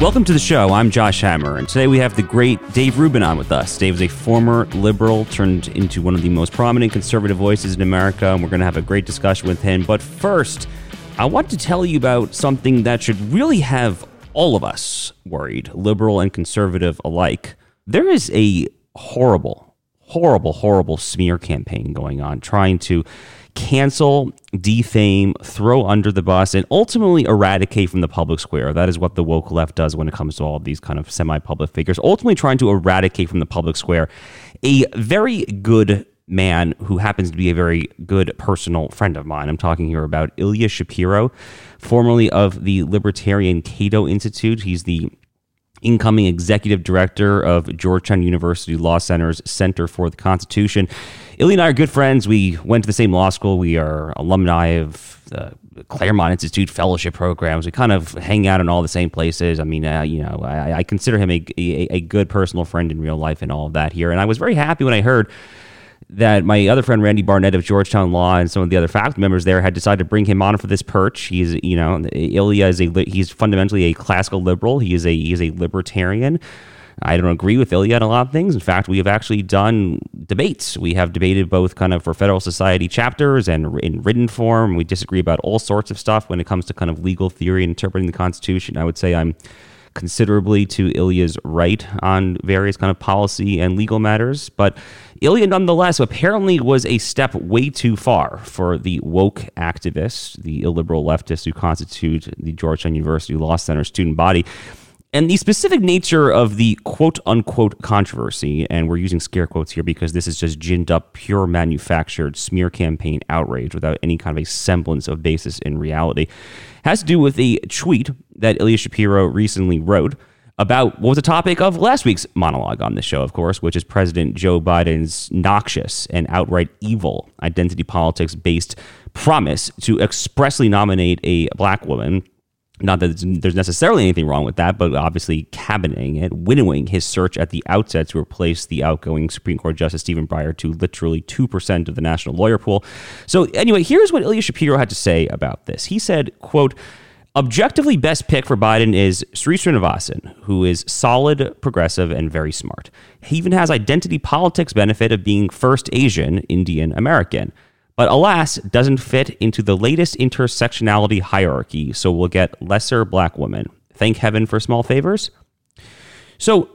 Welcome to the show. I'm Josh Hammer, and today we have the great Dave Rubin on with us. Dave is a former liberal turned into one of the most prominent conservative voices in America, and we're going to have a great discussion with him. But first, I want to tell you about something that should really have all of us worried, liberal and conservative alike. There is a horrible, horrible, horrible smear campaign going on trying to cancel, defame, throw under the bus, and ultimately eradicate from the public square. That is what the woke left does when it comes to all of these kind of semi public figures. Ultimately, trying to eradicate from the public square a very good man who happens to be a very good personal friend of mine. I'm talking here about Ilya Shapiro, formerly of the Libertarian Cato Institute. He's the incoming executive director of Georgetown University Law Center's Center for the Constitution. Ilya and I are good friends. We went to the same law school. We are alumni of the Claremont Institute fellowship programs. We kind of hang out in all the same places. I mean, uh, you know, I, I consider him a, a, a good personal friend in real life and all of that here. And I was very happy when I heard that my other friend Randy Barnett of Georgetown Law and some of the other faculty members there had decided to bring him on for this perch. He's, you know, Ilya is a he's fundamentally a classical liberal. He is a he is a libertarian. I don't agree with Ilya on a lot of things. In fact, we have actually done debates. We have debated both kind of for Federalist Society chapters and in written form. We disagree about all sorts of stuff when it comes to kind of legal theory and interpreting the Constitution. I would say I'm considerably to Ilya's right on various kind of policy and legal matters. But Ilya, nonetheless, apparently was a step way too far for the woke activists, the illiberal leftists who constitute the Georgetown University Law Center student body. And the specific nature of the quote unquote controversy, and we're using scare quotes here because this is just ginned up, pure manufactured smear campaign outrage without any kind of a semblance of basis in reality, has to do with a tweet that Ilya Shapiro recently wrote about what was the topic of last week's monologue on the show, of course, which is President Joe Biden's noxious and outright evil identity politics based promise to expressly nominate a black woman. Not that there's necessarily anything wrong with that, but obviously cabineting it, winnowing his search at the outset to replace the outgoing Supreme Court Justice Stephen Breyer to literally 2% of the national lawyer pool. So, anyway, here's what Ilya Shapiro had to say about this. He said, quote, Objectively, best pick for Biden is Sri Srinivasan, who is solid, progressive, and very smart. He even has identity politics benefit of being first Asian, Indian American. But alas, doesn't fit into the latest intersectionality hierarchy, so we'll get lesser black women. Thank heaven for small favors. So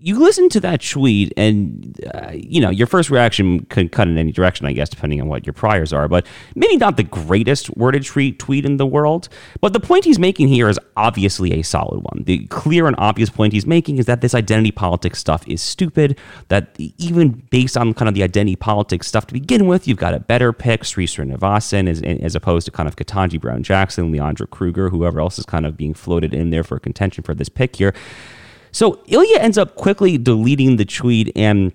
you listen to that tweet and uh, you know your first reaction can cut in any direction i guess depending on what your priors are but maybe not the greatest worded tweet in the world. But the point he's making here is obviously a solid one. The clear and obvious point he's making is that this identity politics stuff is stupid that even based on kind of the identity politics stuff to begin with you've got a better pick sri srinivasan as, as opposed to kind of ketanji brown jackson leondra kruger whoever else is kind of being floated in there for contention for this pick here so Ilya ends up quickly deleting the tweet and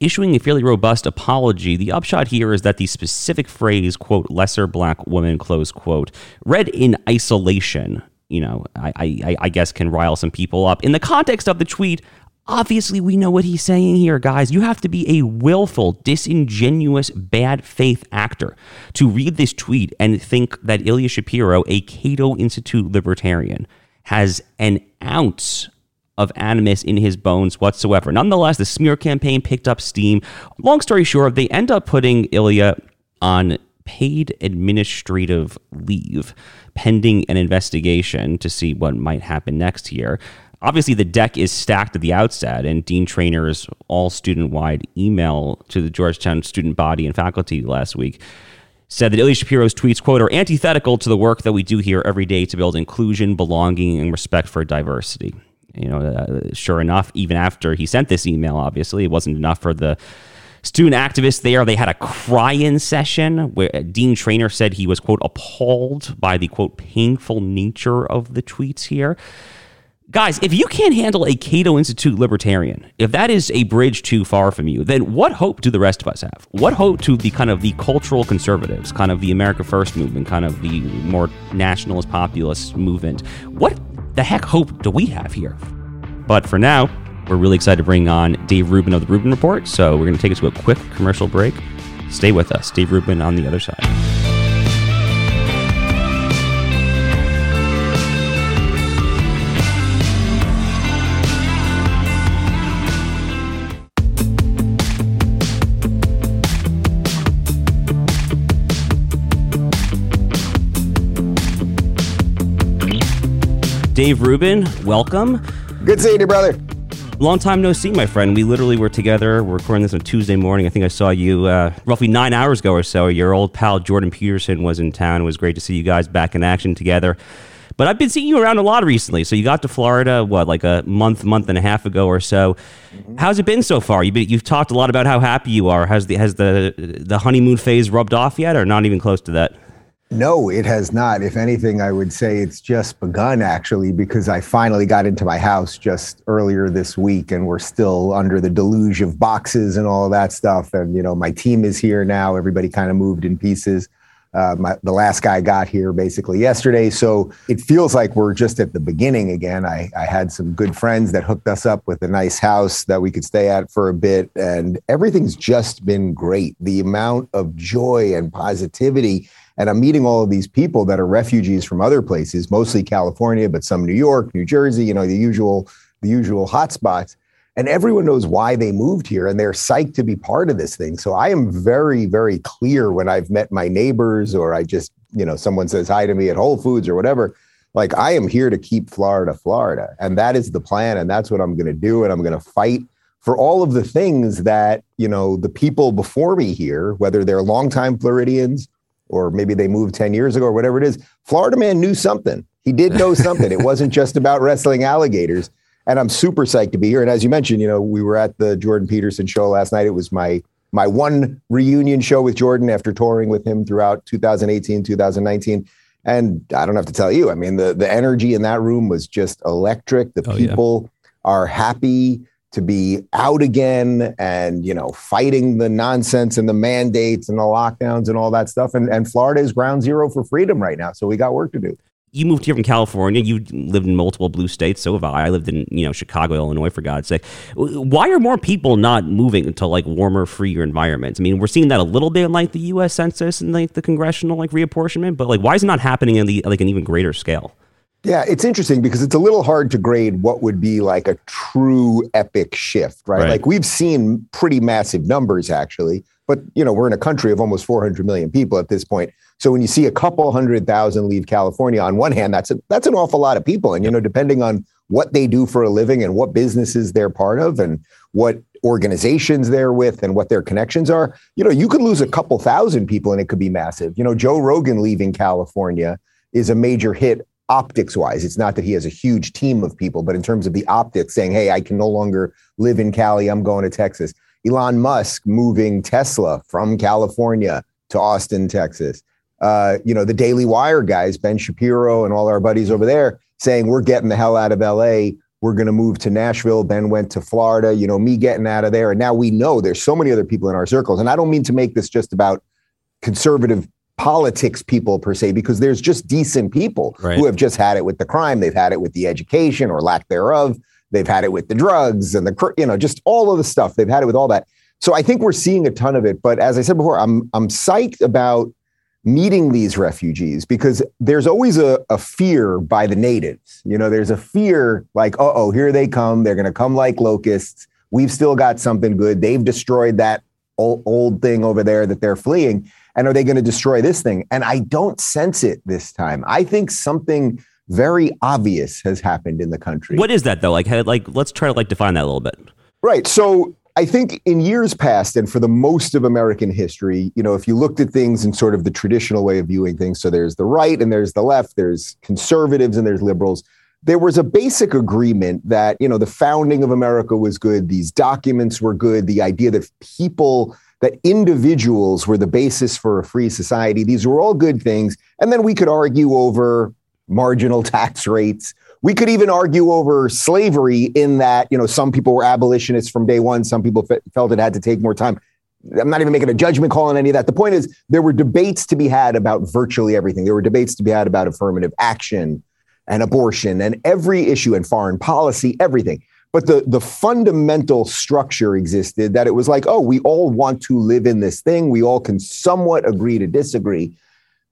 issuing a fairly robust apology. The upshot here is that the specific phrase, quote, lesser black woman, close quote, read in isolation, you know, I, I, I guess can rile some people up. In the context of the tweet, obviously we know what he's saying here, guys. You have to be a willful, disingenuous, bad faith actor to read this tweet and think that Ilya Shapiro, a Cato Institute libertarian, has an ounce of animus in his bones whatsoever. Nonetheless, the smear campaign picked up steam. Long story short, they end up putting Ilya on paid administrative leave pending an investigation to see what might happen next year. Obviously, the deck is stacked at the outset, and Dean Treanor's all student wide email to the Georgetown student body and faculty last week said that Ilya Shapiro's tweets, quote, are antithetical to the work that we do here every day to build inclusion, belonging, and respect for diversity you know, uh, sure enough, even after he sent this email, obviously, it wasn't enough for the student activists there. They had a cry-in session where Dean Treanor said he was quote appalled by the quote painful nature of the tweets here. Guys, if you can't handle a Cato Institute libertarian, if that is a bridge too far from you, then what hope do the rest of us have? What hope to the kind of the cultural conservatives, kind of the America First movement, kind of the more nationalist populist movement? What the heck hope do we have here? But for now, we're really excited to bring on Dave Rubin of the Rubin Report. So we're going to take us to a quick commercial break. Stay with us. Dave Rubin on the other side. Dave Rubin, welcome. Good seeing you, brother. Long time no see, my friend. We literally were together. We're recording this on Tuesday morning. I think I saw you uh, roughly nine hours ago or so. Your old pal Jordan Peterson was in town. It was great to see you guys back in action together. But I've been seeing you around a lot recently. So you got to Florida, what, like a month, month and a half ago or so. How's it been so far? You've, been, you've talked a lot about how happy you are. Has the has the the honeymoon phase rubbed off yet, or not even close to that? No, it has not. If anything, I would say it's just begun actually, because I finally got into my house just earlier this week and we're still under the deluge of boxes and all that stuff. And, you know, my team is here now. Everybody kind of moved in pieces. Uh, my, the last guy got here basically yesterday. So it feels like we're just at the beginning again. I, I had some good friends that hooked us up with a nice house that we could stay at for a bit. And everything's just been great. The amount of joy and positivity and I'm meeting all of these people that are refugees from other places, mostly California, but some New York, New Jersey, you know, the usual, the usual hotspots. And everyone knows why they moved here and they're psyched to be part of this thing. So I am very, very clear when I've met my neighbors or I just, you know, someone says hi to me at Whole Foods or whatever. Like I am here to keep Florida, Florida. And that is the plan. And that's what I'm going to do. And I'm going to fight for all of the things that, you know, the people before me here, whether they're longtime Floridians or maybe they moved 10 years ago or whatever it is. Florida man knew something. He did know something. it wasn't just about wrestling alligators. And I'm super psyched to be here. And as you mentioned, you know, we were at the Jordan Peterson show last night. It was my my one reunion show with Jordan after touring with him throughout 2018, 2019. And I don't have to tell you, I mean, the the energy in that room was just electric. The oh, people yeah. are happy to be out again and you know fighting the nonsense and the mandates and the lockdowns and all that stuff and, and florida is ground zero for freedom right now so we got work to do you moved here from California. You lived in multiple blue states. So have I. I lived in you know Chicago, Illinois, for God's sake. Why are more people not moving to like warmer, freer environments? I mean, we're seeing that a little bit in like the U.S. Census and like the congressional like reapportionment, but like why is it not happening in the like an even greater scale? Yeah, it's interesting because it's a little hard to grade what would be like a true epic shift, right? right? Like we've seen pretty massive numbers actually, but you know, we're in a country of almost 400 million people at this point. So when you see a couple hundred thousand leave California on one hand, that's a, that's an awful lot of people and you know, depending on what they do for a living and what businesses they're part of and what organizations they're with and what their connections are, you know, you could lose a couple thousand people and it could be massive. You know, Joe Rogan leaving California is a major hit optics wise. It's not that he has a huge team of people, but in terms of the optics, saying, hey, I can no longer live in Cali, I'm going to Texas. Elon Musk moving Tesla from California to Austin, Texas. Uh, you know, the Daily Wire guys, Ben Shapiro and all our buddies over there saying, we're getting the hell out of LA. We're going to move to Nashville. Ben went to Florida, you know, me getting out of there. And now we know there's so many other people in our circles. And I don't mean to make this just about conservative politics people per se, because there's just decent people right. who have just had it with the crime. They've had it with the education or lack thereof. They've had it with the drugs and the, you know, just all of the stuff. They've had it with all that. So I think we're seeing a ton of it. But as I said before, I'm I'm psyched about meeting these refugees because there's always a, a fear by the natives. You know, there's a fear like, oh, here they come. They're going to come like locusts. We've still got something good. They've destroyed that old, old thing over there that they're fleeing. And are they going to destroy this thing? And I don't sense it this time. I think something very obvious has happened in the country. What is that though? Like, like let's try to like define that a little bit. Right. So I think in years past, and for the most of American history, you know, if you looked at things in sort of the traditional way of viewing things, so there's the right and there's the left, there's conservatives and there's liberals. there was a basic agreement that, you know, the founding of America was good, these documents were good, the idea that people, that individuals were the basis for a free society, these were all good things. And then we could argue over marginal tax rates. We could even argue over slavery in that, you know, some people were abolitionists from day one, some people felt it had to take more time. I'm not even making a judgment call on any of that. The point is, there were debates to be had about virtually everything. There were debates to be had about affirmative action and abortion and every issue and foreign policy, everything. But the, the fundamental structure existed that it was like, oh, we all want to live in this thing. We all can somewhat agree to disagree.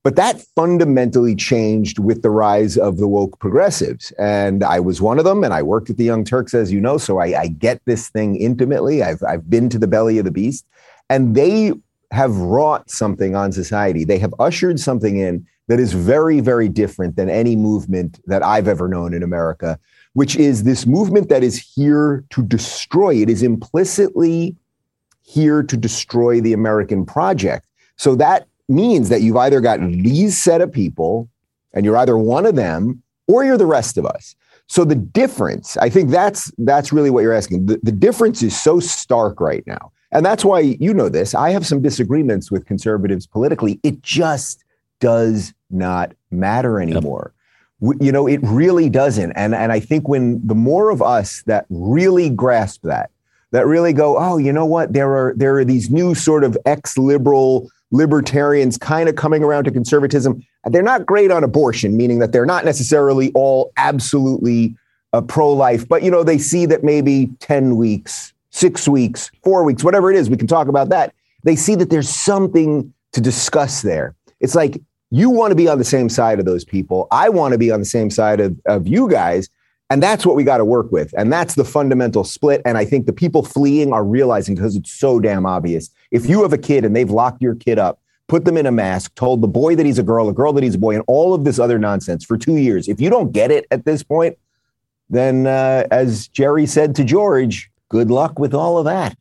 But that fundamentally changed with the rise of the woke progressives. And I was one of them, and I worked at the Young Turks, as you know. So I, I get this thing intimately. I've, I've been to the belly of the beast. And they have wrought something on society. They have ushered something in that is very, very different than any movement that I've ever known in America, which is this movement that is here to destroy. It is implicitly here to destroy the American project. So that means that you've either got these set of people and you're either one of them or you're the rest of us. So the difference, I think that's that's really what you're asking. The, the difference is so stark right now. And that's why you know this. I have some disagreements with conservatives politically. It just does not matter anymore. Yep. You know, it really doesn't. And and I think when the more of us that really grasp that, that really go, oh, you know what? There are there are these new sort of ex-liberal libertarians kind of coming around to conservatism. They're not great on abortion, meaning that they're not necessarily all absolutely uh, pro-life, but you know, they see that maybe 10 weeks six weeks, four weeks, whatever it is, we can talk about that. They see that there's something to discuss there. It's like you want to be on the same side of those people. I want to be on the same side of, of you guys. And that's what we got to work with. And that's the fundamental split. And I think the people fleeing are realizing because it's so damn obvious. If you have a kid and they've locked your kid up, put them in a mask, told the boy that he's a girl, a girl that he's a boy, and all of this other nonsense for two years, if you don't get it at this point, then uh, as Jerry said to George, good luck with all of that.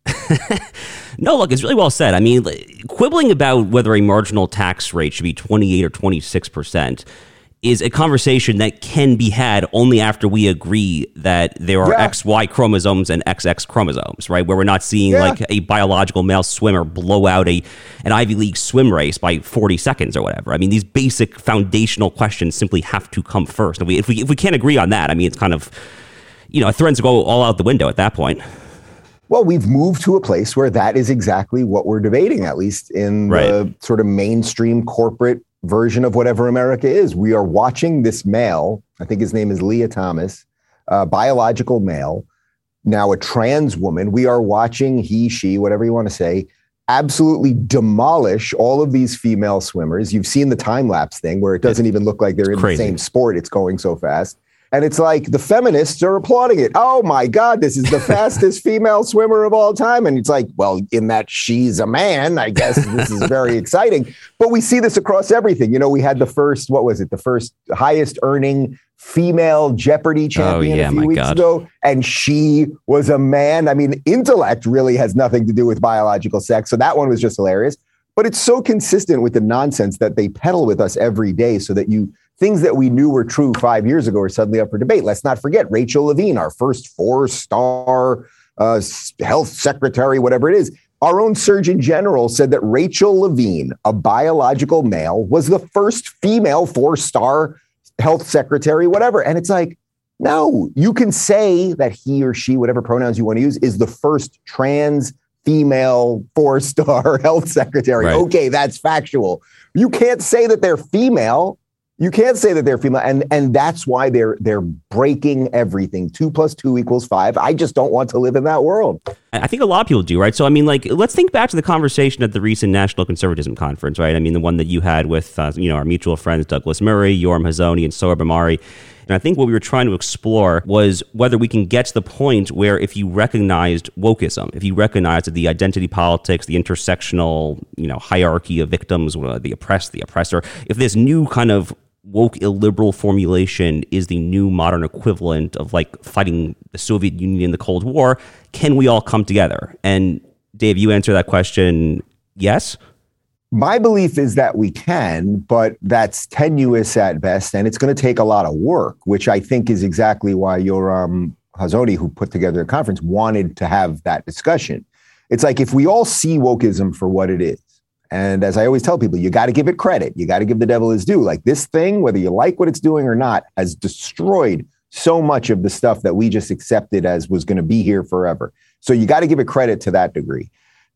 No, look, it's really well said. I mean, quibbling about whether a marginal tax rate should be 28 or 26 percent is a conversation that can be had only after we agree that there are yeah. XY chromosomes and XX chromosomes, right? Where we're not seeing yeah. like a biological male swimmer blow out a an Ivy League swim race by 40 seconds or whatever. I mean, these basic foundational questions simply have to come first. If we if we, if we can't agree on that, I mean, it's kind of you know, threads go all out the window at that point. Well, we've moved to a place where that is exactly what we're debating, at least in right. the sort of mainstream corporate version of whatever America is. We are watching this male, I think his name is Leah Thomas, a biological male, now a trans woman. We are watching he, she, whatever you want to say, absolutely demolish all of these female swimmers. You've seen the time lapse thing where it doesn't even look like they're in the same sport. It's going so fast. And it's like the feminists are applauding it. Oh my God, this is the fastest female swimmer of all time. And it's like, well, in that she's a man, I guess this is very exciting. But we see this across everything. You know, we had the first, what was it, the first highest earning female Jeopardy oh, champion oh, yeah, a few weeks God. ago. And she was a man. I mean, intellect really has nothing to do with biological sex. So that one was just hilarious. But it's so consistent with the nonsense that they peddle with us every day so that you things that we knew were true five years ago are suddenly up for debate. Let's not forget Rachel Levine, our first four star uh, health secretary, whatever it is. Our own Surgeon General said that Rachel Levine, a biological male, was the first female four star health secretary, whatever. And it's like, no, you can say that he or she, whatever pronouns you want to use, is the first trans female four star health secretary. Right. Okay, that's factual. You can't say that they're female you can't say that they're female, and and that's why they're they're breaking everything. Two plus two equals five. I just don't want to live in that world. I think a lot of people do, right? So I mean, like, let's think back to the conversation at the recent National Conservatism Conference, right? I mean, the one that you had with uh, you know our mutual friends Douglas Murray, Yoram Hazony, and Sohrab Ahmari. And I think what we were trying to explore was whether we can get to the point where if you recognized wokeism, if you recognized the identity politics, the intersectional, you know, hierarchy of victims, the oppressed, the oppressor, if this new kind of woke illiberal formulation is the new modern equivalent of like fighting the Soviet Union in the Cold War, can we all come together? And Dave, you answer that question yes. My belief is that we can, but that's tenuous at best, and it's going to take a lot of work, which I think is exactly why Yoram Hazony, who put together the conference, wanted to have that discussion. It's like if we all see wokeism for what it is, and as I always tell people, you got to give it credit. You got to give the devil his due. Like this thing, whether you like what it's doing or not, has destroyed so much of the stuff that we just accepted as was going to be here forever. So you got to give it credit to that degree.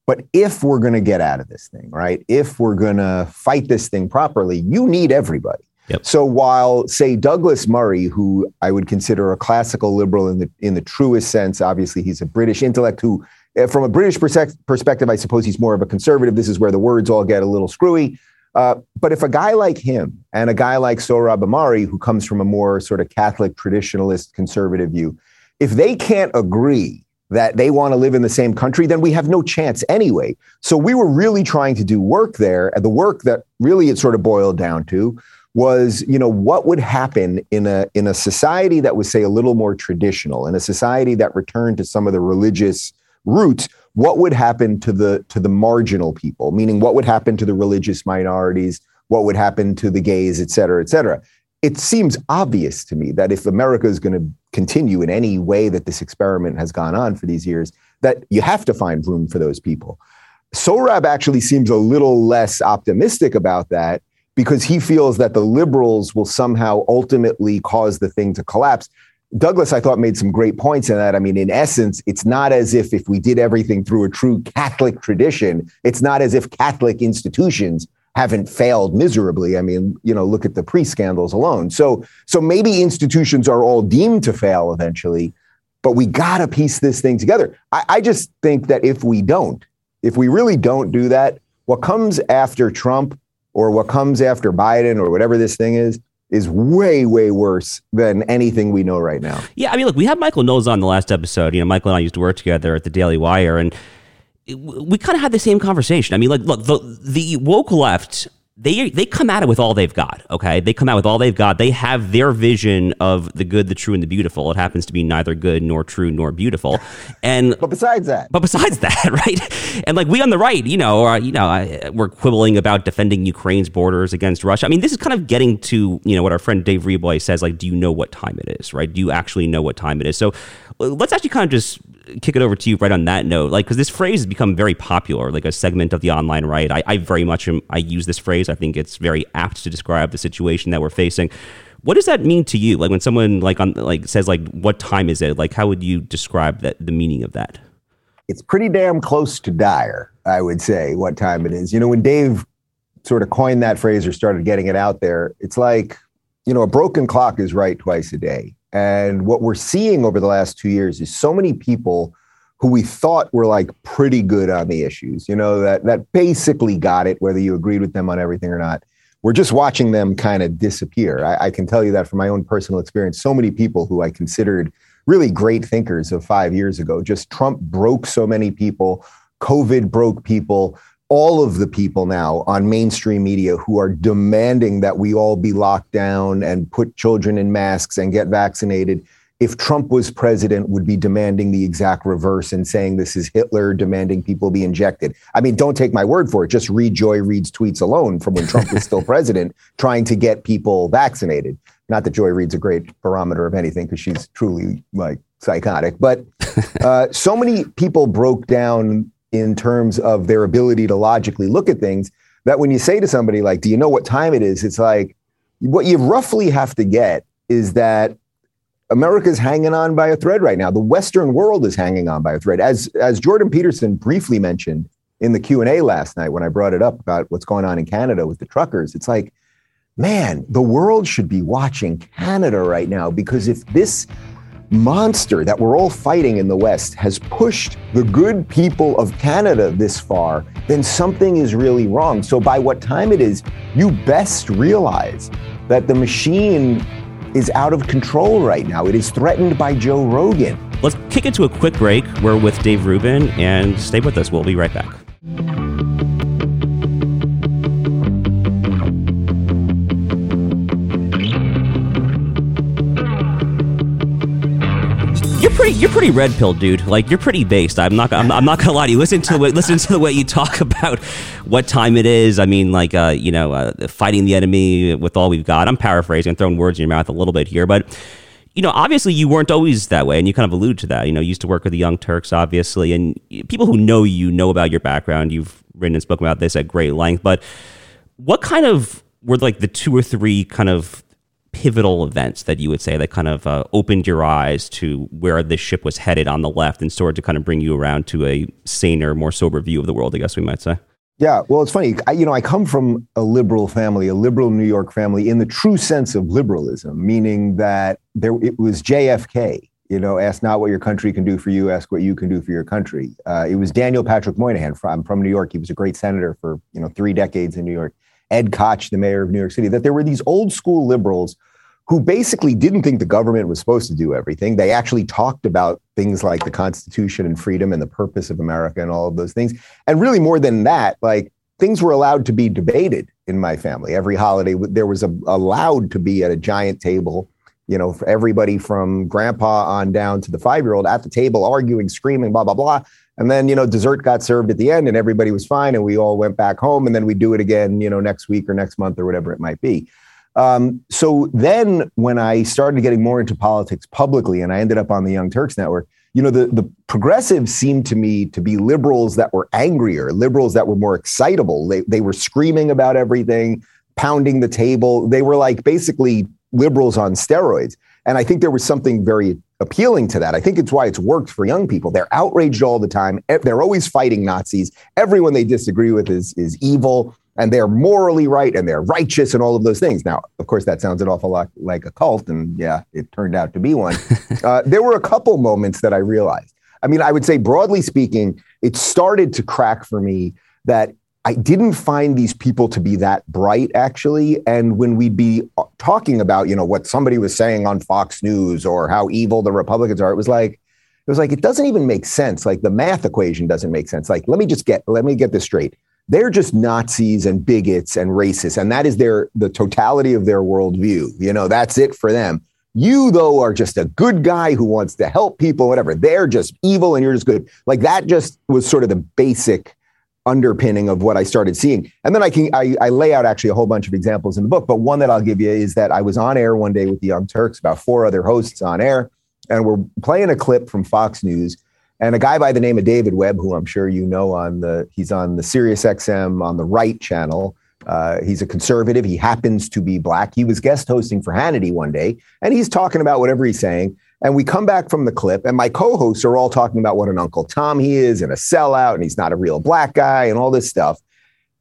But if we're going to get out of this thing, right? If we're going to fight this thing properly, you need everybody. Yep. So while, say, Douglas Murray, who I would consider a classical liberal in the in the truest sense, obviously he's a British intellect who, from a British perspective, I suppose he's more of a conservative. This is where the words all get a little screwy. Uh, but if a guy like him and a guy like Sohrab Ahmari, who comes from a more sort of Catholic traditionalist conservative view, if they can't agree that they want to live in the same country, then we have no chance anyway. So we were really trying to do work there. And the work that really it sort of boiled down to was, you know, what would happen in a in a society that was, say, a little more traditional, in a society that returned to some of the religious roots, what would happen to the to the marginal people? Meaning what would happen to the religious minorities, what would happen to the gays, et cetera, et cetera it seems obvious to me that if America is going to continue in any way that this experiment has gone on for these years, that you have to find room for those people. Sohrab actually seems a little less optimistic about that because he feels that the liberals will somehow ultimately cause the thing to collapse. Douglas, I thought, made some great points in that. I mean, in essence, it's not as if if we did everything through a true Catholic tradition, it's not as if Catholic institutions haven't failed miserably. I mean, you know, look at the pre-scandals alone. So, so maybe institutions are all deemed to fail eventually, but we got to piece this thing together. I, I just think that if we don't, if we really don't do that, what comes after Trump or what comes after Biden or whatever this thing is, is way, way worse than anything we know right now. Yeah, I mean, look, we had Michael Knowles on the last episode. You know, Michael and I used to work together at the Daily Wire, and we kind of had the same conversation. I mean, like, look, the the woke left they they come at it with all they've got. Okay, they come out with all they've got. They have their vision of the good, the true, and the beautiful. It happens to be neither good nor true nor beautiful. And but besides that, but besides that, right? And like we on the right, you know, or, you know, we're quibbling about defending Ukraine's borders against Russia. I mean, this is kind of getting to you know what our friend Dave Reaboi says. Like, do you know what time it is? Right? Do you actually know what time it is? So let's actually kind of just kick it over to you right on that note, like because this phrase has become very popular, like a segment of the online right. I, I very much am, I use this phrase. I think it's very apt to describe the situation that we're facing. What does that mean to you? Like when someone like on like says like what time is it? Like how would you describe that the meaning of that? It's pretty damn close to dire, I would say, what time it is. You know, when Dave sort of coined that phrase or started getting it out there, it's like, you know, a broken clock is right twice a day. And what we're seeing over the last two years is so many people who we thought were like pretty good on the issues, you know, that that basically got it, whether you agreed with them on everything or not. We're just watching them kind of disappear. I, I can tell you that from my own personal experience. So many people who I considered really great thinkers of five years ago, just Trump broke so many people, COVID broke people all of the people now on mainstream media who are demanding that we all be locked down and put children in masks and get vaccinated if Trump was president would be demanding the exact reverse and saying this is Hitler demanding people be injected. I mean, don't take my word for it. Just read Joy Reid's tweets alone from when Trump was still president, trying to get people vaccinated. Not that Joy Reid's a great barometer of anything because she's truly like psychotic, but uh, so many people broke down in terms of their ability to logically look at things that when you say to somebody like do you know what time it is it's like what you roughly have to get is that America's hanging on by a thread right now. The Western world is hanging on by a thread. As as Jordan Peterson briefly mentioned in the Q&A last night when I brought it up about what's going on in Canada with the truckers, it's like, man, the world should be watching Canada right now because if this monster that we're all fighting in the West has pushed the good people of Canada this far, then something is really wrong. So, by what time it is, you best realize that the machine is out of control right now. It is threatened by Joe Rogan. Let's kick it to a quick break. We're with Dave Rubin, and stay with us. We'll be right back. You're pretty red pill, dude. Like you're pretty based. I'm not I'm, I'm not gonna lie to you. Listen to it. Listen to the way you talk about what time it is. I mean, like uh, you know, uh, fighting the enemy with all we've got. I'm paraphrasing, I'm throwing words in your mouth a little bit here, but you know, obviously you weren't always that way, and you kind of allude to that. You know, you used to work with the Young Turks, obviously, and people who know you know about your background. You've written and spoken about this at great length. But what kind of were like the two or three kind of pivotal events that you would say that kind of uh, opened your eyes to where this ship was headed on the left and started to kind of bring you around to a saner, more sober view of the world? I guess we might say. Yeah, well, it's funny. I, you know, I come from a liberal family, a liberal New York family, in the true sense of liberalism, meaning that there it was JFK. You know, ask not what your country can do for you, ask what you can do for your country. Uh, it was Daniel Patrick Moynihan from from New York. He was a great senator for you know three decades in New York. Ed Koch, the mayor of New York City. That there were these old school liberals who basically didn't think the government was supposed to do everything. They actually talked about things like the Constitution and freedom and the purpose of America and all of those things. And really, more than that, like things were allowed to be debated in my family. Every holiday, there was a, allowed to be at a giant table, you know, for everybody from grandpa on down to the five year old at the table, arguing, screaming, blah, blah, blah. And then, you know, dessert got served at the end and everybody was fine. And we all went back home. And then we do it again, you know, next week or next month or whatever it might be. Um, so then when I started getting more into politics publicly and I ended up on the Young Turks Network, you know, the, the progressives seemed to me to be liberals that were angrier, liberals that were more excitable. They, they were screaming about everything, pounding the table. They were like basically liberals on steroids. And I think there was something very appealing to that. I think it's why it's worked for young people. They're outraged all the time. They're always fighting Nazis. Everyone they disagree with is, is evil and they're morally right and they're righteous and all of those things. Now, of course, that sounds an awful lot like a cult, and yeah, it turned out to be one. uh, there were a couple moments that I realized. I mean, I would say, broadly speaking, it started to crack for me that I didn't find these people to be that bright, actually. And when we'd be uh, talking about, you know, what somebody was saying on Fox News or how evil the Republicans are, it was like, it was like it doesn't even make sense. Like the math equation doesn't make sense. Like, let me just get let me get this straight they're just Nazis and bigots and racists, and that is their the totality of their worldview. You know, that's it for them. You though are just a good guy who wants to help people, whatever. They're just evil, and you're just good. Like that just was sort of the basic underpinning of what I started seeing. And then I can I, I lay out actually a whole bunch of examples in the book, but one that I'll give you is that I was on air one day with the Young Turks, about four other hosts on air, and we're playing a clip from Fox News and a guy by the name of David Webb, who I'm sure you know on the he's on the Sirius XM on the right channel. Uh, he's a conservative. He happens to be black. He was guest hosting for Hannity one day, and he's talking about whatever he's saying. And we come back from the clip, and my co-hosts are all talking about what an Uncle Tom he is, and a sellout, and he's not a real black guy, and all this stuff.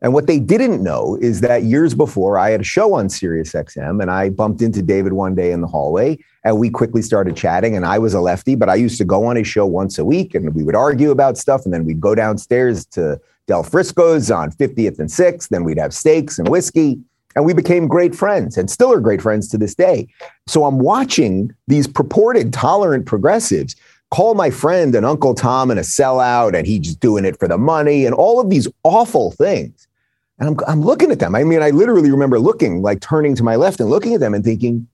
And what they didn't know is that years before, I had a show on Sirius XM, and I bumped into David one day in the hallway, and we quickly started chatting. And I was a lefty, but I used to go on his show once a week, and we would argue about stuff, and then we'd go downstairs to Del Frisco's on 50th and 6th. Then we'd have steaks and whiskey, and we became great friends, and still are great friends to this day. So I'm watching these purported tolerant progressives call my friend an Uncle Tom and a sellout, and he's doing it for the money, and all of these awful things. And I'm, I'm looking at them. I mean, I literally remember looking, like turning to my left and looking at them and thinking,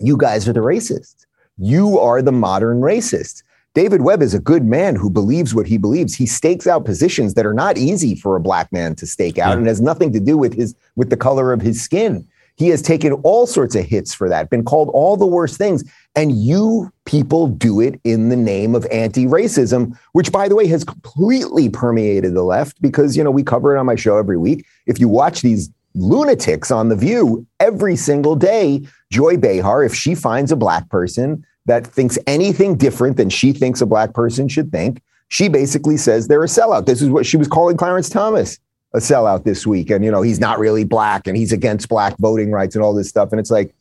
you guys are the racists. You are the modern racists. David Webb is a good man who believes what he believes. He stakes out positions that are not easy for a black man to stake out yeah. and has nothing to do with his with the color of his skin. He has taken all sorts of hits for that, been called all the worst things. And you people do it in the name of anti-racism, which by the way has completely permeated the left because you know we cover it on my show every week. If you watch these lunatics on the view every single day, Joy Behar, if she finds a black person that thinks anything different than she thinks a black person should think, she basically says they're a sellout. This is what she was calling Clarence Thomas a sellout this week. And, you know, he's not really black and he's against black voting rights and all this stuff. And it's like,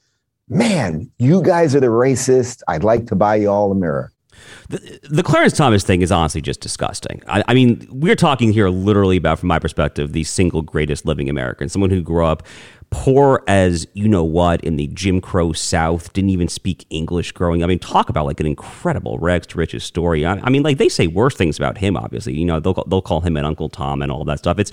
man, you guys are the racist. I'd like to buy you all a mirror. The, the Clarence Thomas thing is honestly just disgusting. I, I, mean, we're talking here literally about, from my perspective, the single greatest living American, someone who grew up poor as you know what in the Jim Crow South, didn't even speak English growing. I mean, talk about like an incredible rags to riches story. I, I mean, like they say worse things about him, obviously. You know, they'll, they'll call him an Uncle Tom and all that stuff. It's,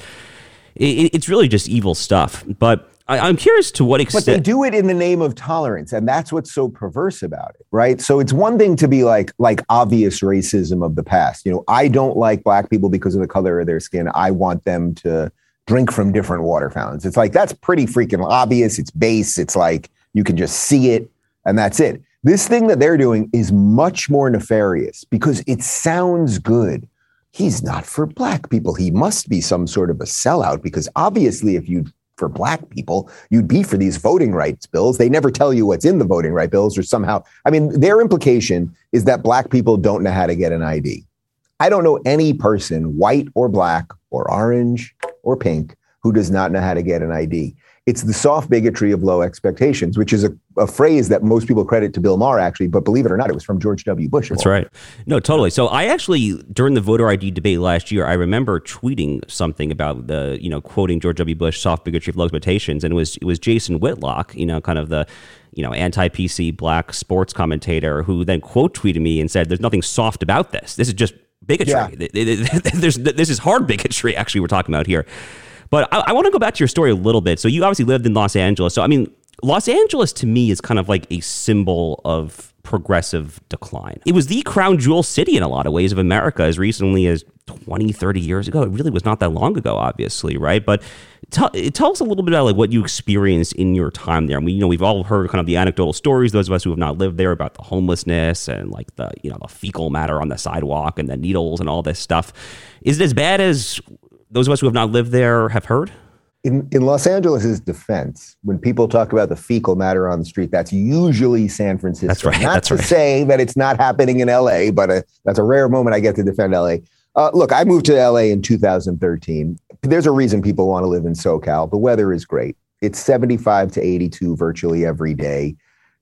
it, it's really just evil stuff. But I, am curious to what extent. But they do it in the name of tolerance, and that's what's so perverse about it, right? So it's one thing to be like like obvious racism of the past. You know, I don't like black people because of the color of their skin. I want them to drink from different water fountains. It's like that's pretty freaking obvious. It's base. It's like you can just see it, and that's it. This thing that they're doing is much more nefarious because it sounds good. He's not for black people. He must be some sort of a sellout because obviously, if you for black people, you'd be for these voting rights bills. They never tell you what's in the voting right bills or somehow. I mean, their implication is that black people don't know how to get an ID. I don't know any person, white or black or orange or pink, who does not know how to get an ID. It's the soft bigotry of low expectations, which is a, a, phrase that most people credit to Bill Maher, actually. But believe it or not, it was from George W. Bush. That's right. No, totally. So I actually, during the voter ID debate last year, I remember tweeting something about the, you know, quoting George W. Bush, soft bigotry of low expectations. And it was, it was Jason Whitlock, you know, kind of the, you know, anti-PC black sports commentator who then quote tweeted me and said, there's nothing soft about this. This is just bigotry. Yeah. There's, this is hard bigotry, actually, we're talking about here. But I, I want to go back to your story a little bit. So you obviously lived in Los Angeles. So I mean, Los Angeles to me is kind of like a symbol of progressive decline. It was the crown jewel city in a lot of ways of America as recently as 20, 30 years ago. It really was not that long ago, obviously, right? But tell, tell us a little bit about like what you experienced in your time there. I mean, you know, we've all heard kind of the anecdotal stories, those of us who have not lived there, about the homelessness and like the, you know, the fecal matter on the sidewalk and the needles and all this stuff. Is it as bad as those of us who have not lived there have heard? In, in Los Angeles' defense, when people talk about the fecal matter on the street, that's usually San Francisco. That's right. Not that's to right. say that it's not happening in LA, but uh, that's a rare moment I get to defend LA. Uh, look, I moved to LA in 2013. There's a reason people want to live in SoCal. The weather is great. It's 75 to 82 virtually every day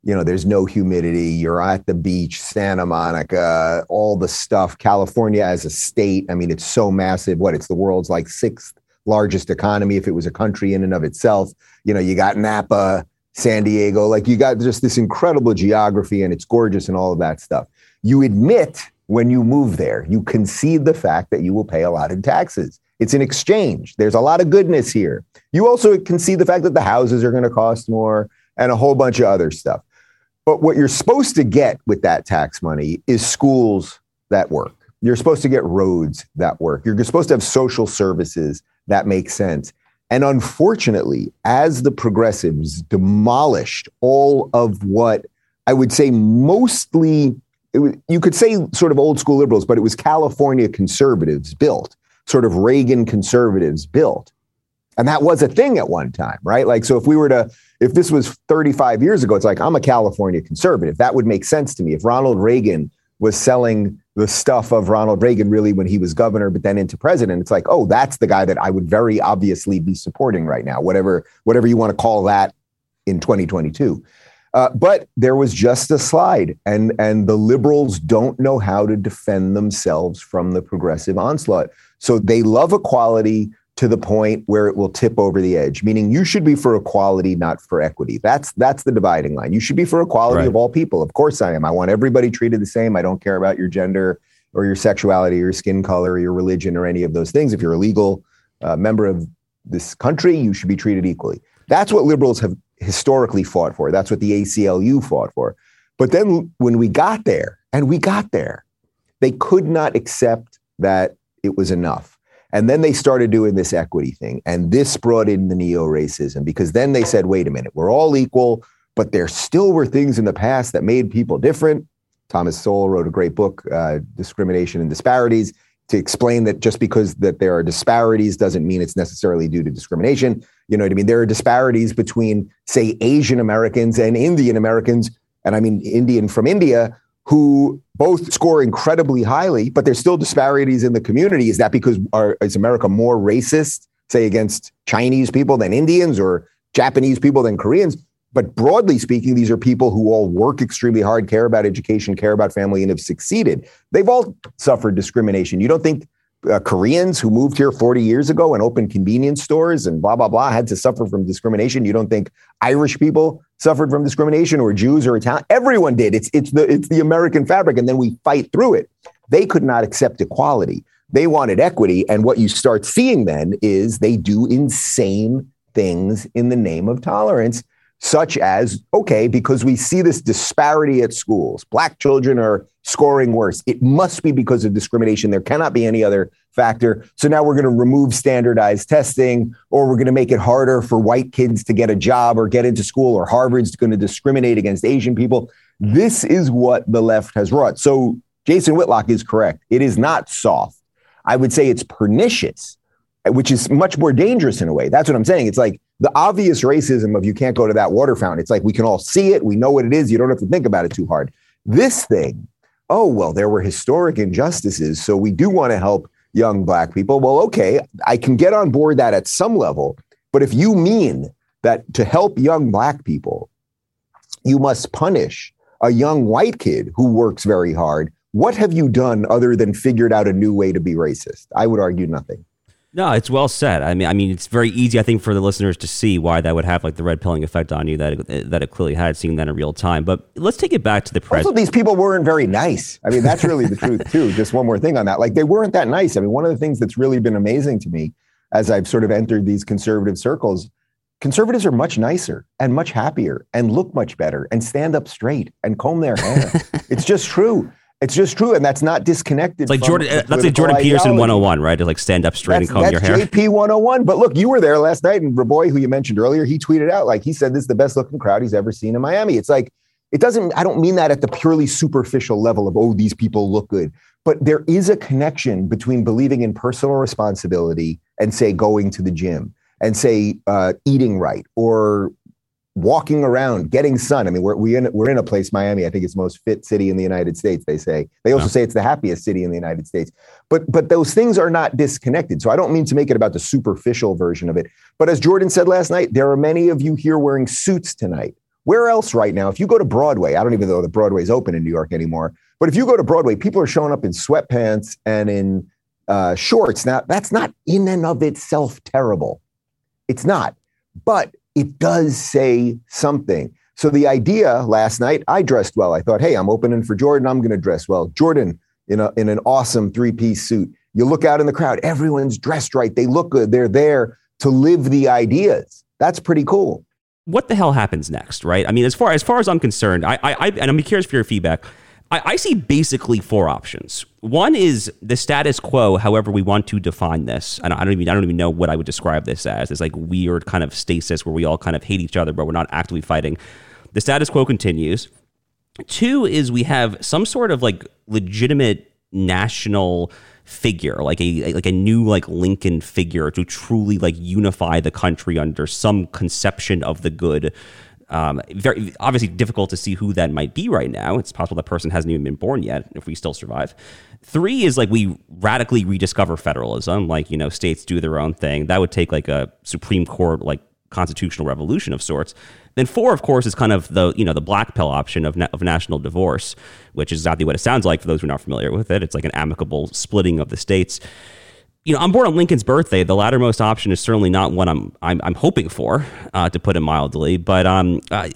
you know, there's no humidity. You're at the beach, Santa Monica, all the stuff. California as a state, I mean, it's so massive. What? It's the world's like sixth largest economy if it was a country in and of itself. You know, you got Napa, San Diego, like you got just this incredible geography and it's gorgeous and all of that stuff. You admit when you move there, you concede the fact that you will pay a lot in taxes. It's an exchange. There's a lot of goodness here. You also concede the fact that the houses are going to cost more and a whole bunch of other stuff. But what you're supposed to get with that tax money is schools that work. You're supposed to get roads that work. You're supposed to have social services that make sense. And unfortunately, as the progressives demolished all of what I would say mostly, was, you could say sort of old school liberals, but it was California conservatives built, sort of Reagan conservatives built. And that was a thing at one time, right? Like, so if we were to, if this was 35 years ago, it's like, I'm a California conservative. That would make sense to me. If Ronald Reagan was selling the stuff of Ronald Reagan really when he was governor, but then into president, it's like, oh, that's the guy that I would very obviously be supporting right now, whatever, whatever you want to call that in 2022. Uh, but there was just a slide, and and the liberals don't know how to defend themselves from the progressive onslaught. So they love equality to the point where it will tip over the edge meaning you should be for equality not for equity. That's that's the dividing line. You should be for equality right. of all people. Of course i am. I want everybody treated the same. I don't care about your gender or your sexuality or your skin color or your religion or any of those things. If you're a legal uh, member of this country you should be treated equally. That's what liberals have historically fought for. That's what the aclu fought for. But then when we got there and we got there they could not accept that it was enough and then they started doing this equity thing. And this brought in the neo racism because then they said, wait a minute, we're all equal, but there still were things in the past that made people different. Thomas Sowell wrote a great book, uh, Discrimination and Disparities, to explain that just because that there are disparities doesn't mean it's necessarily due to discrimination. You know what I mean? There are disparities between, say, Asian Americans and Indian Americans, and I mean Indian from India, who both score incredibly highly, but there's still disparities in the community. Is that because are, is America more racist, say, against Chinese people than Indians or Japanese people than Koreans? But broadly speaking, these are people who all work extremely hard, care about education, care about family, and have succeeded. They've all suffered discrimination. You don't think uh, Koreans who moved here 40 years ago and opened convenience stores and blah, blah, blah had to suffer from discrimination. You don't think Irish people suffered from discrimination or Jews or Italian? Everyone did. It's, it's, the, it's the American fabric. And then we fight through it. They could not accept equality. They wanted equity. And what you start seeing then is they do insane things in the name of tolerance, such as, okay, because we see this disparity at schools, black children are scoring worse. It must be because of discrimination. There cannot be any other factor. So now we're going to remove standardized testing, or we're going to make it harder for white kids to get a job or get into school, or Harvard's going to discriminate against Asian people. This is what the left has wrought. So Jason Whitlock is correct. It is not soft. I would say it's pernicious, which is much more dangerous in a way. That's what I'm saying. It's like the obvious racism of you can't go to that water fountain. It's like we can all see it. We know what it is. You don't have to think about it too hard. This thing, oh, well, there were historic injustices. So we do want to help young black people. Well, okay, I can get on board that at some level. But if you mean that to help young black people, you must punish a young white kid who works very hard, what have you done other than figured out a new way to be racist? I would argue nothing. No, it's well said. I mean, I mean, it's very easy, I think, for the listeners to see why that would have like the red pilling effect on you that it, that it clearly had, seeing that in real time. But let's take it back to the present. Also, these people weren't very nice. I mean, that's really the truth too. Just one more thing on that, like they weren't that nice. I mean, one of the things that's really been amazing to me as I've sort of entered these conservative circles, conservatives are much nicer and much happier and look much better and stand up straight and comb their hair. it's just true. It's just true, and that's not disconnected. It's like Jordan. Uh, that's like Jordan Peterson 101, right? To like stand up straight that's, and comb your hair. JP 101. But look, you were there last night, and Raboy, who you mentioned earlier, he tweeted out like he said this is the best looking crowd he's ever seen in Miami. It's like it doesn't. I don't mean that at the purely superficial level of oh these people look good, but there is a connection between believing in personal responsibility and say going to the gym and say uh, eating right or walking around, getting sun. I mean, we're, we in, we're in a place, Miami, I think it's the most fit city in the United States, they say. They also say it's the happiest city in the United States. But, but those things are not disconnected. So I don't mean to make it about the superficial version of it. But as Jordan said last night, there are many of you here wearing suits tonight. Where else right now? If you go to Broadway, I don't even know the Broadway's open in New York anymore. But if you go to Broadway, people are showing up in sweatpants and in uh, shorts. Now, that's not in and of itself terrible. It's not. But it does say something. So the idea last night, I dressed well. I thought, hey, I'm opening for Jordan. I'm going to dress well. Jordan in, a, in an awesome three piece suit. You look out in the crowd, everyone's dressed right. They look good. They're there to live the ideas. That's pretty cool. What the hell happens next, right? I mean, as far as far as I'm concerned, I, I, I and I'm curious for your feedback. I, I see basically four options. One is the status quo, however we want to define this. And I don't even I don't even know what I would describe this as. It's like weird kind of stasis where we all kind of hate each other, but we're not actively fighting. The status quo continues. Two is we have some sort of like legitimate national figure, like a like a new like Lincoln figure to truly like unify the country under some conception of the good um, very obviously difficult to see who that might be right now. It's possible that person hasn't even been born yet. If we still survive, three is like we radically rediscover federalism. Like you know, states do their own thing. That would take like a Supreme Court like constitutional revolution of sorts. Then four, of course, is kind of the you know the black pill option of na- of national divorce, which is exactly what it sounds like for those who are not familiar with it. It's like an amicable splitting of the states you know, I'm born on Lincoln's birthday. The lattermost option is certainly not one I'm I'm, I'm hoping for, uh, to put it mildly. But um, uh,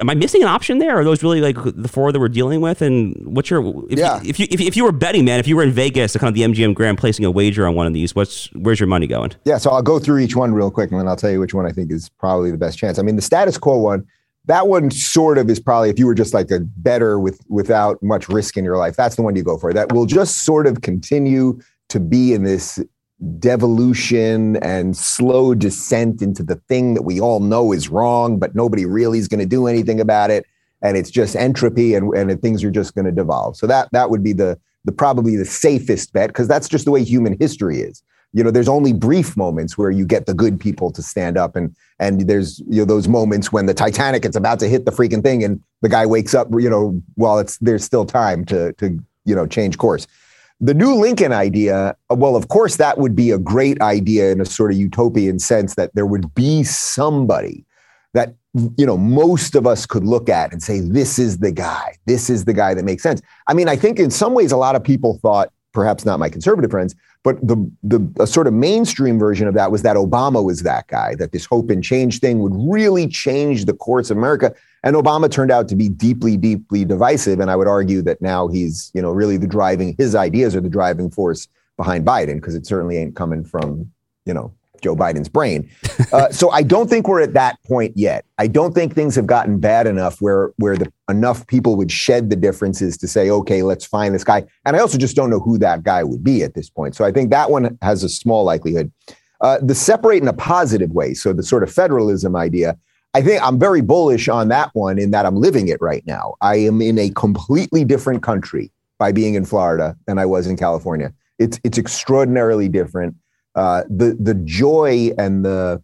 am I missing an option there? Are those really like the four that we're dealing with? And what's your if, yeah. you, if you if, if you were betting, man, if you were in Vegas, kind of the MGM Grand, placing a wager on one of these, what's where's your money going? Yeah, so I'll go through each one real quick, and then I'll tell you which one I think is probably the best chance. I mean, the status quo one. That one sort of is probably if you were just like a bettor with without much risk in your life, that's the one you go for. That will just sort of continue to be in this devolution and slow descent into the thing that we all know is wrong, but nobody really is going to do anything about it. And it's just entropy and, and things are just going to devolve. So that that would be the the probably the safest bet because that's just the way human history is. You know, there's only brief moments where you get the good people to stand up and and there's you know those moments when the Titanic it's about to hit the freaking thing and the guy wakes up, you know, while it's there's still time to to you know change course. The new Lincoln idea, well, of course, that would be a great idea in a sort of utopian sense that there would be somebody that you know most of us could look at and say this is the guy. This is the guy that makes sense. I mean i think in some ways a lot of people thought perhaps not my conservative friends but the the sort of mainstream version of that was that obama was that guy that this hope and change thing would really change the course of america and Obama turned out to be deeply, deeply divisive. And I would argue that now he's, you know, really the driving, his ideas are the driving force behind Biden, because it certainly ain't coming from, you know, Joe Biden's brain. Uh, so I don't think we're at that point yet. I don't think things have gotten bad enough where where the, enough people would shed the differences to say, okay, let's find this guy. And I also just don't know who that guy would be at this point. So I think that one has a small likelihood. Uh, the separate in a positive way, so the sort of federalism idea, I think I'm very bullish on that one in that I'm living it right now. I am in a completely different country by being in Florida than I was in California. It's it's extraordinarily different. Uh, the the joy and the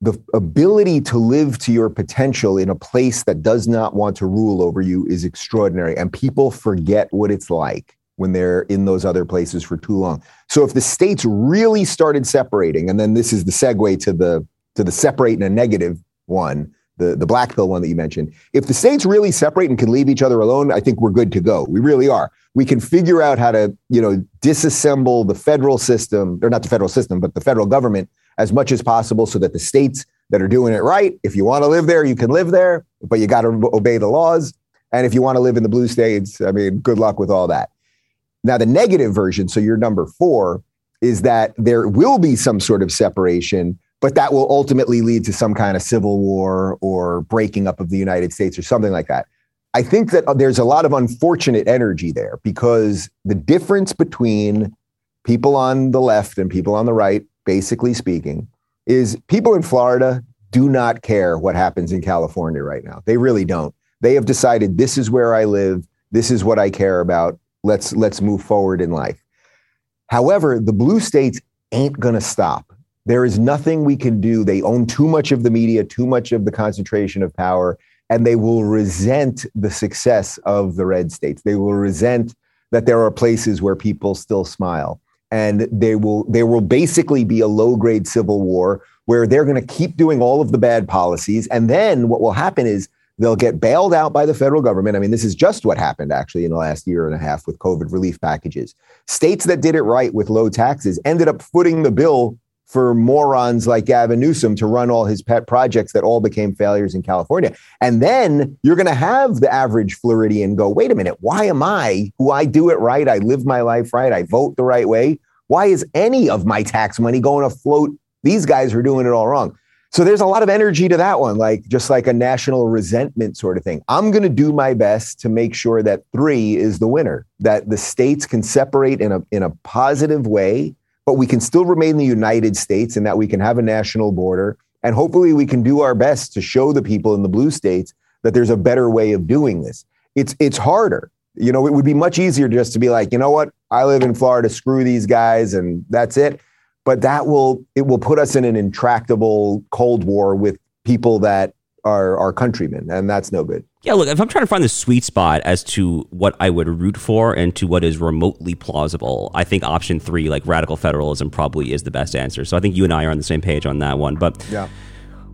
the ability to live to your potential in a place that does not want to rule over you is extraordinary, and people forget what it's like when they're in those other places for too long. So if the states really started separating, and then this is the segue to the to the separate in a negative one, the, the black pill one that you mentioned. If the states really separate and can leave each other alone, I think we're good to go. We really are. We can figure out how to, you know, disassemble the federal system, or not the federal system, but the federal government as much as possible so that the states that are doing it right, if you want to live there, you can live there, but you got to obey the laws. And if you want to live in the blue states, I mean, good luck with all that. Now, the negative version, so you're number four, is that there will be some sort of separation, but that will ultimately lead to some kind of civil war or breaking up of the United States or something like that. I think that uh, there's a lot of unfortunate energy there because the difference between people on the left and people on the right, basically speaking, is people in Florida do not care what happens in California right now. They really don't. They have decided this is where I live, this is what I care about. Let's let's move forward in life. However, the blue states ain't going to stop. There is nothing we can do. They own too much of the media, too much of the concentration of power, and they will resent the success of the red states. They will resent that there are places where people still smile. And they will there will basically be a low grade civil war where they're going to keep doing all of the bad policies. And then what will happen is they'll get bailed out by the federal government. I mean, this is just what happened actually in the last year and a half with COVID relief packages. States that did it right with low taxes ended up footing the bill for morons like Gavin Newsom to run all his pet projects that all became failures in California. And then you're going to have the average Floridian go, wait a minute, why am I, who I do it right, I live my life right, I vote the right way? Why is any of my tax money going to float? These guys are doing it all wrong. So there's a lot of energy to that one, like just like a national resentment sort of thing. I'm going to do my best to make sure that three is the winner, that the states can separate in a, in a positive way but we can still remain the United States and that we can have a national border. And hopefully we can do our best to show the people in the blue states that there's a better way of doing this. It's it's harder. You know, it would be much easier just to be like, you know what, I live in Florida, screw these guys, and that's it. But that will it will put us in an intractable cold war with people that are our countrymen, and that's no good. Yeah, look, if I'm trying to find the sweet spot as to what I would root for and to what is remotely plausible, I think option three, like radical federalism, probably is the best answer. So I think you and I are on the same page on that one. But yeah.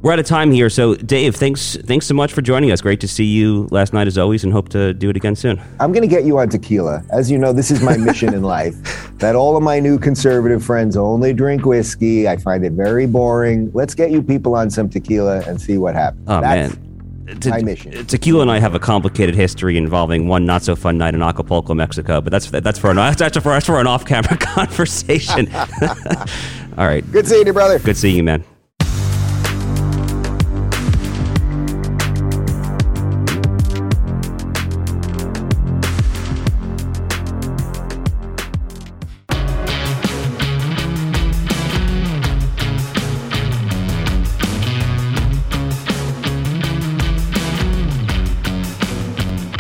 We're out of time here, so Dave, thanks thanks so much for joining us. Great to see you last night as always, and hope to do it again soon. I'm going to get you on tequila. As you know, this is my mission in life. That all of my new conservative friends only drink whiskey. I find it very boring. Let's get you people on some tequila and see what happens. Oh That's man. Te- my mission. Tequila and I have a complicated history involving one not so fun night in Acapulco, Mexico. But that's that's for an that's for, that's for an off camera conversation. All right. Good seeing you, brother. Good seeing you, man.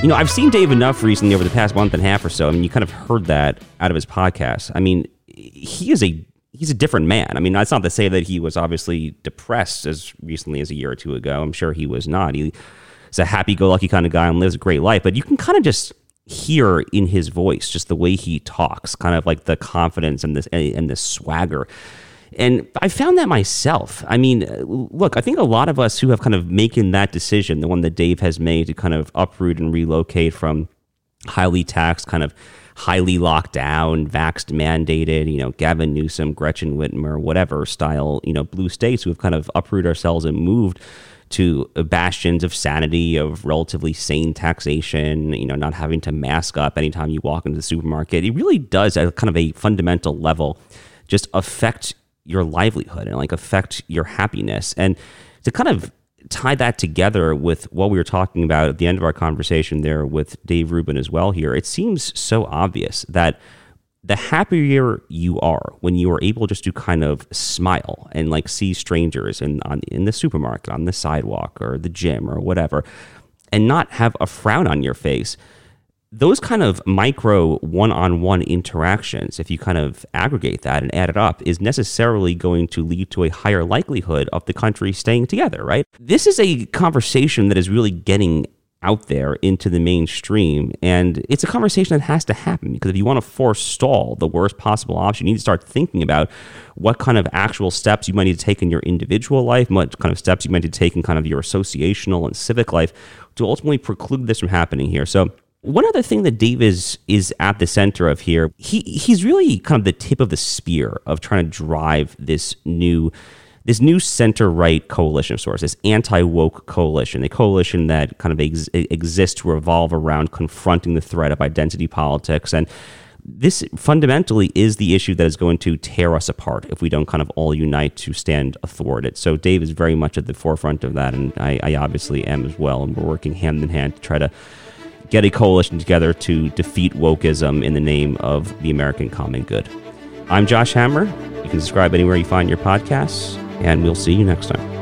You know, I've seen Dave enough recently over the past month and a half or so. I mean, you kind of heard that out of his podcast. I mean, he is a he's a different man. I mean, that's not to say that he was obviously depressed as recently as a year or two ago. I'm sure he was not. He's a happy-go-lucky kind of guy and lives a great life. But you can kind of just hear in his voice just the way he talks, kind of like the confidence and this and the swagger. And I found that myself. I mean, uh, look, I think a lot of us who have kind of making that decision, the one that Dave has made to kind of uproot and relocate from highly taxed, kind of highly locked down, vaxed mandated, you know, Gavin Newsom, Gretchen Whitmer, whatever style, you know, blue states who have kind of uprooted ourselves and moved to uh, bastions of sanity, of relatively sane taxation, you know, not having to mask up anytime you walk into the supermarket. It really does, at kind of a fundamental level, just affect your livelihood and like affect your happiness. And to kind of tie that together with what we were talking about at the end of our conversation there with Dave Rubin as well here, it seems so obvious that the happier you are when you are able just to kind of smile and like see strangers in on in the supermarket, on the sidewalk or the gym or whatever, and not have a frown on your face. Those kind of micro one-on-one interactions, if you kind of aggregate that and add it up, is necessarily going to lead to a higher likelihood of the country staying together, right? This is a conversation that is really getting out there into the mainstream. And it's a conversation that has to happen because if you want to forestall the worst possible option, you need to start thinking about what kind of actual steps you might need to take in your individual life, what kind of steps you might need to take in kind of your associational and civic life to ultimately preclude this from happening here. So one other thing that Dave is is at the center of here, he he's really kind of the tip of the spear of trying to drive this new this new center right coalition of sorts, this anti woke coalition, a coalition that kind of ex- exists to revolve around confronting the threat of identity politics. And this fundamentally is the issue that is going to tear us apart if we don't kind of all unite to stand athwart it. So Dave is very much at the forefront of that, and I, I obviously am as well. And we're working hand in hand to try to get a coalition together to defeat wokeism in the name of the American common good. I'm Josh Hammer. You can subscribe anywhere you find your podcasts and we'll see you next time.